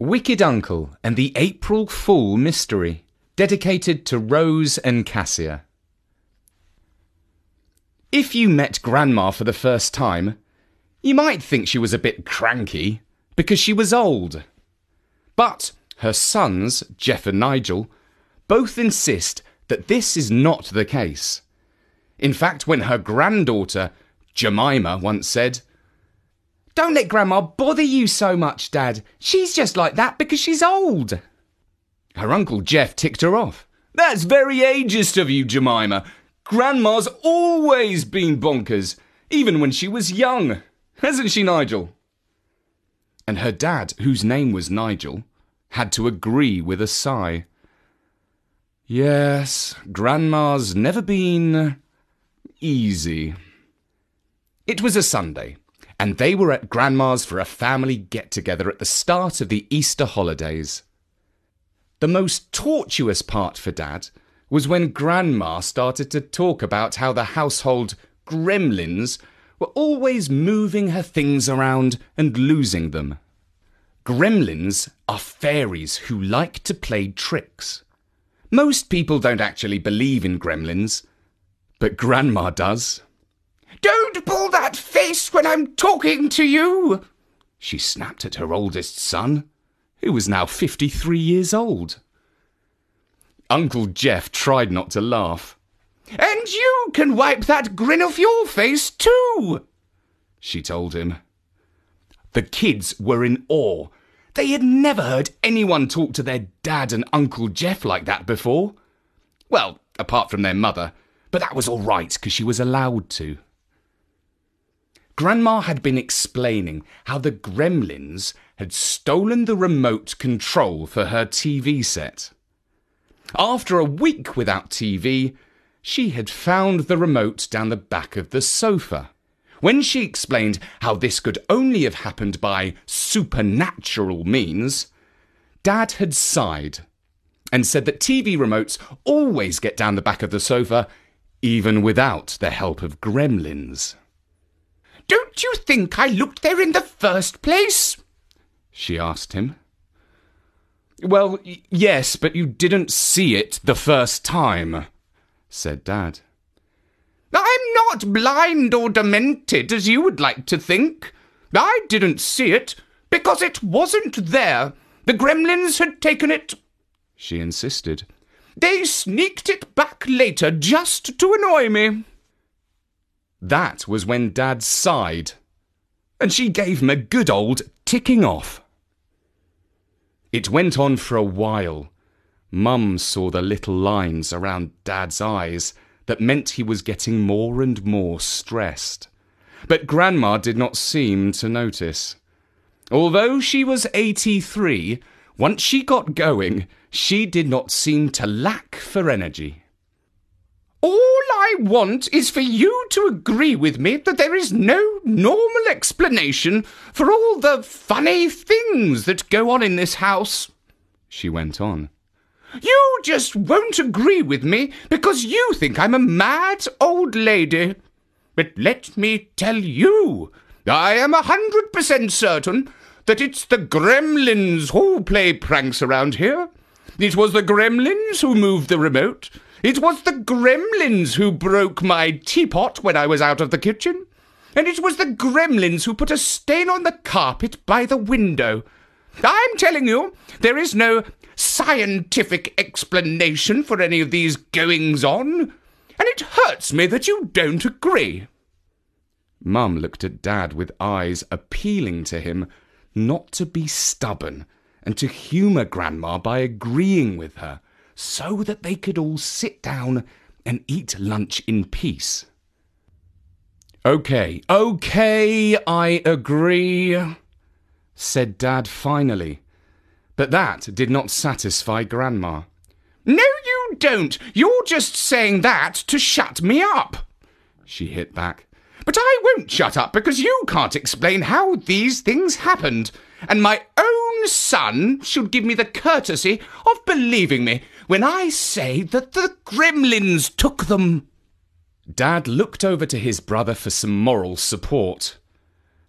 Wicked Uncle and the April Fool Mystery, dedicated to Rose and Cassia. If you met Grandma for the first time, you might think she was a bit cranky because she was old. But her sons, Jeff and Nigel, both insist that this is not the case. In fact, when her granddaughter, Jemima, once said, Don't let Grandma bother you so much, Dad. She's just like that because she's old. Her Uncle Jeff ticked her off. That's very ageist of you, Jemima. Grandma's always been bonkers, even when she was young. Hasn't she, Nigel? And her dad, whose name was Nigel, had to agree with a sigh. Yes, Grandma's never been easy. It was a Sunday, and they were at Grandma's for a family get together at the start of the Easter holidays. The most tortuous part for Dad was when Grandma started to talk about how the household gremlins were always moving her things around and losing them. Gremlins are fairies who like to play tricks. Most people don't actually believe in gremlins, but Grandma does. Don't pull that face when I'm talking to you, she snapped at her oldest son, who was now 53 years old. Uncle Jeff tried not to laugh. And you can wipe that grin off your face too, she told him. The kids were in awe. They had never heard anyone talk to their dad and Uncle Jeff like that before. Well, apart from their mother, but that was all right because she was allowed to. Grandma had been explaining how the gremlins had stolen the remote control for her TV set. After a week without TV, she had found the remote down the back of the sofa. When she explained how this could only have happened by supernatural means, Dad had sighed and said that TV remotes always get down the back of the sofa, even without the help of gremlins. Don't you think I looked there in the first place? she asked him. Well, yes, but you didn't see it the first time, said Dad. I'm not blind or demented, as you would like to think. I didn't see it because it wasn't there. The gremlins had taken it, she insisted. They sneaked it back later just to annoy me. That was when Dad sighed, and she gave him a good old ticking off. It went on for a while. Mum saw the little lines around Dad's eyes that meant he was getting more and more stressed. But Grandma did not seem to notice. Although she was 83, once she got going, she did not seem to lack for energy. All I want is for you to agree with me that there is no normal explanation for all the funny things that go on in this house, she went on. You just won't agree with me because you think I'm a mad old lady. But let me tell you, I am a hundred percent certain that it's the gremlins who play pranks around here. It was the gremlins who moved the remote. It was the gremlins who broke my teapot when I was out of the kitchen. And it was the gremlins who put a stain on the carpet by the window. I'm telling you, there is no scientific explanation for any of these goings on, and it hurts me that you don't agree. Mum looked at Dad with eyes appealing to him not to be stubborn and to humour Grandma by agreeing with her so that they could all sit down and eat lunch in peace. Okay, okay, I agree, said Dad finally. But that did not satisfy Grandma. No, you don't. You're just saying that to shut me up, she hit back. But I won't shut up because you can't explain how these things happened, and my own son should give me the courtesy of believing me when I say that the gremlins took them. Dad looked over to his brother for some moral support.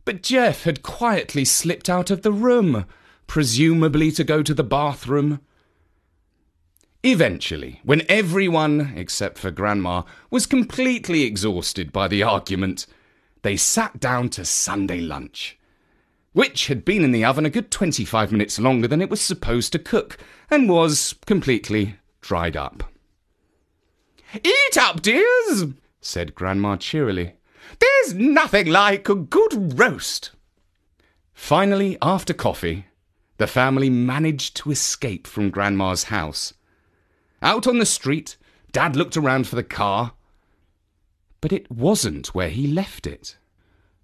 But Jeff had quietly slipped out of the room, presumably to go to the bathroom. Eventually, when everyone, except for Grandma, was completely exhausted by the argument, they sat down to Sunday lunch, which had been in the oven a good 25 minutes longer than it was supposed to cook and was completely dried up. Eat up, dears, said Grandma cheerily. There's nothing like a good roast. Finally, after coffee, the family managed to escape from Grandma's house. Out on the street, Dad looked around for the car, but it wasn't where he left it.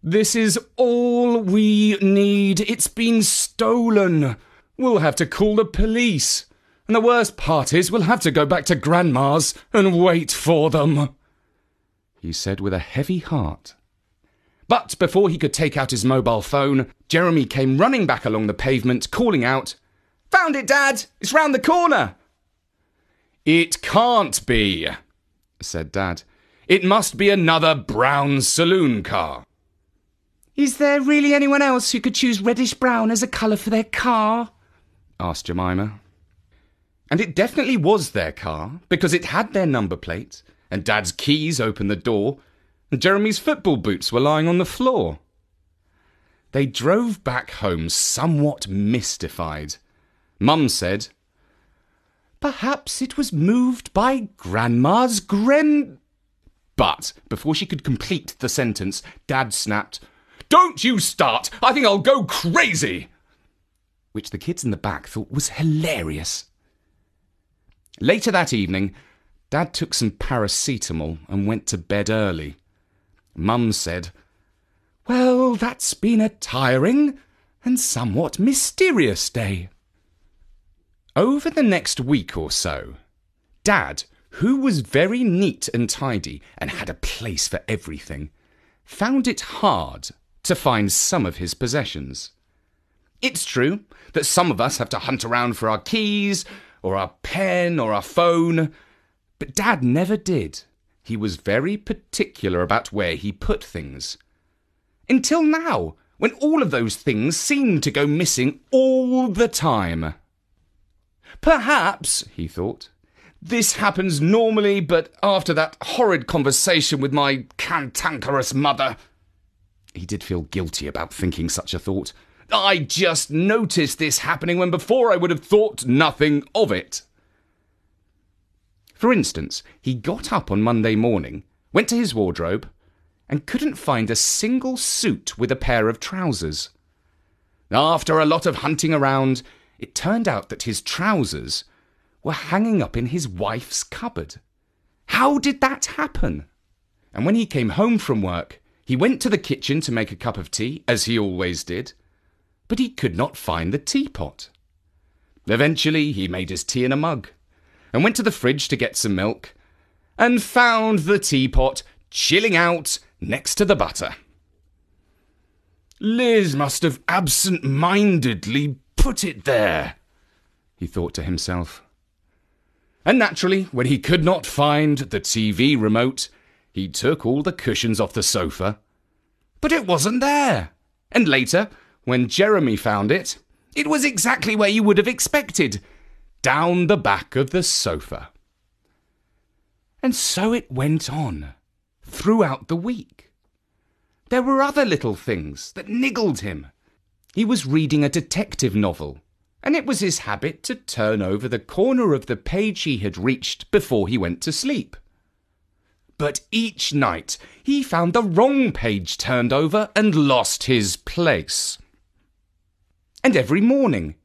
This is all we need. It's been stolen. We'll have to call the police. And the worst part is we'll have to go back to Grandma's and wait for them. He said with a heavy heart. But before he could take out his mobile phone, Jeremy came running back along the pavement, calling out, Found it, Dad! It's round the corner! It can't be, said Dad. It must be another brown saloon car. Is there really anyone else who could choose reddish brown as a colour for their car? asked Jemima. And it definitely was their car, because it had their number plate, and Dad's keys opened the door, and Jeremy's football boots were lying on the floor. They drove back home somewhat mystified. Mum said, Perhaps it was moved by Grandma's grem. But before she could complete the sentence, Dad snapped, Don't you start! I think I'll go crazy! Which the kids in the back thought was hilarious. Later that evening, Dad took some paracetamol and went to bed early. Mum said, Well, that's been a tiring and somewhat mysterious day. Over the next week or so, Dad, who was very neat and tidy and had a place for everything, found it hard to find some of his possessions. It's true that some of us have to hunt around for our keys, or our pen, or our phone, but Dad never did. He was very particular about where he put things. Until now, when all of those things seemed to go missing all the time. Perhaps, he thought, this happens normally, but after that horrid conversation with my cantankerous mother. He did feel guilty about thinking such a thought. I just noticed this happening when before I would have thought nothing of it. For instance, he got up on Monday morning, went to his wardrobe, and couldn't find a single suit with a pair of trousers. After a lot of hunting around, it turned out that his trousers were hanging up in his wife's cupboard. How did that happen? And when he came home from work, he went to the kitchen to make a cup of tea, as he always did, but he could not find the teapot. Eventually, he made his tea in a mug and went to the fridge to get some milk and found the teapot chilling out next to the butter. Liz must have absent mindedly put it there, he thought to himself. And naturally, when he could not find the TV remote, he took all the cushions off the sofa. But it wasn't there. And later, when Jeremy found it, it was exactly where you would have expected down the back of the sofa. And so it went on throughout the week. There were other little things that niggled him. He was reading a detective novel, and it was his habit to turn over the corner of the page he had reached before he went to sleep. But each night he found the wrong page turned over and lost his place. And every morning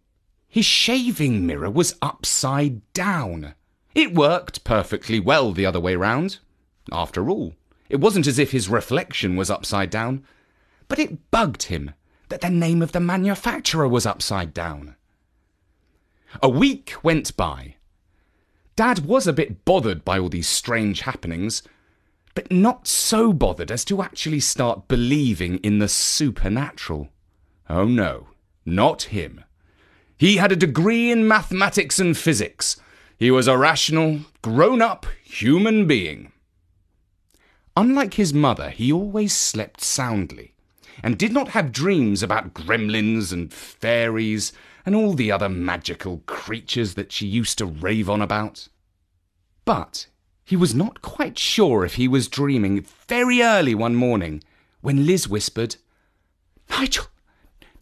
his shaving mirror was upside down. It worked perfectly well the other way round. After all, it wasn't as if his reflection was upside down, but it bugged him that the name of the manufacturer was upside down. A week went by. Dad was a bit bothered by all these strange happenings, but not so bothered as to actually start believing in the supernatural. Oh no, not him. He had a degree in mathematics and physics. He was a rational, grown up human being. Unlike his mother, he always slept soundly and did not have dreams about gremlins and fairies and all the other magical creatures that she used to rave on about. But he was not quite sure if he was dreaming very early one morning when Liz whispered, Nigel,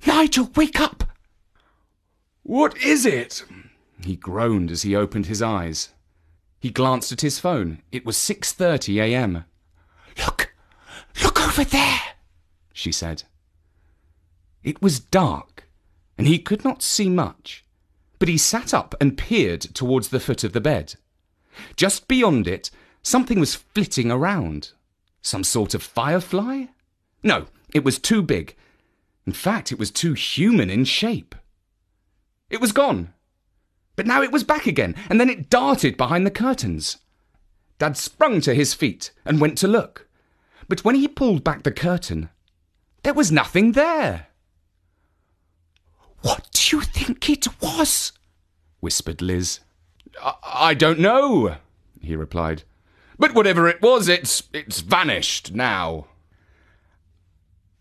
Nigel, wake up! What is it? He groaned as he opened his eyes. He glanced at his phone. It was 6:30 a.m. Look, look over there, she said. It was dark, and he could not see much, but he sat up and peered towards the foot of the bed. Just beyond it, something was flitting around. Some sort of firefly? No, it was too big. In fact, it was too human in shape. It was gone. But now it was back again, and then it darted behind the curtains. Dad sprung to his feet and went to look. But when he pulled back the curtain, there was nothing there. What do you think it was? whispered Liz. I, I don't know, he replied. But whatever it was, it's it's vanished now.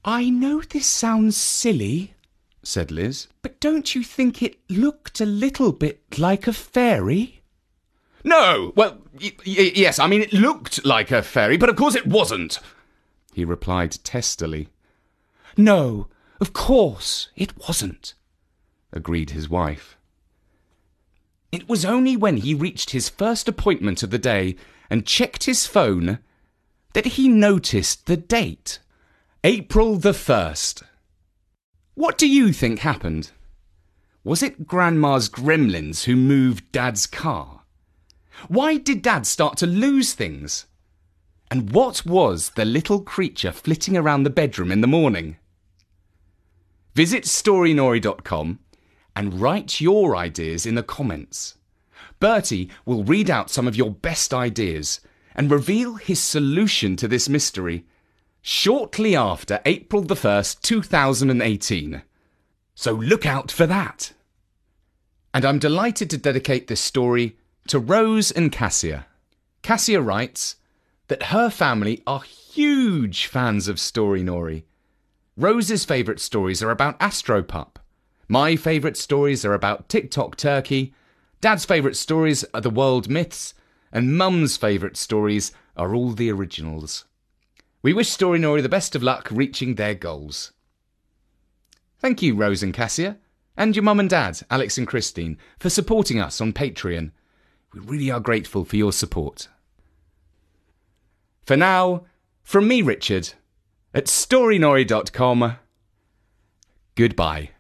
I know this sounds silly, said Liz, but don't you think it looked a little bit like a fairy? No, well, y- y- yes, I mean, it looked like a fairy, but of course it wasn't, he replied testily. No, of course it wasn't, agreed his wife. It was only when he reached his first appointment of the day and checked his phone that he noticed the date April the 1st. What do you think happened? Was it Grandma's gremlins who moved Dad's car? Why did Dad start to lose things? And what was the little creature flitting around the bedroom in the morning? Visit storynory.com and write your ideas in the comments. Bertie will read out some of your best ideas and reveal his solution to this mystery shortly after April the 1st, 2018. So look out for that. And I'm delighted to dedicate this story to Rose and Cassia. Cassia writes that her family are huge fans of Storynory. Rose's favourite stories are about Astropup. My favourite stories are about TikTok Turkey. Dad's favourite stories are the world myths. And Mum's favourite stories are all the originals. We wish Storynory the best of luck reaching their goals. Thank you, Rose and Cassia, and your mum and dad, Alex and Christine, for supporting us on Patreon. We really are grateful for your support. For now, from me, Richard, at storynory.com, goodbye.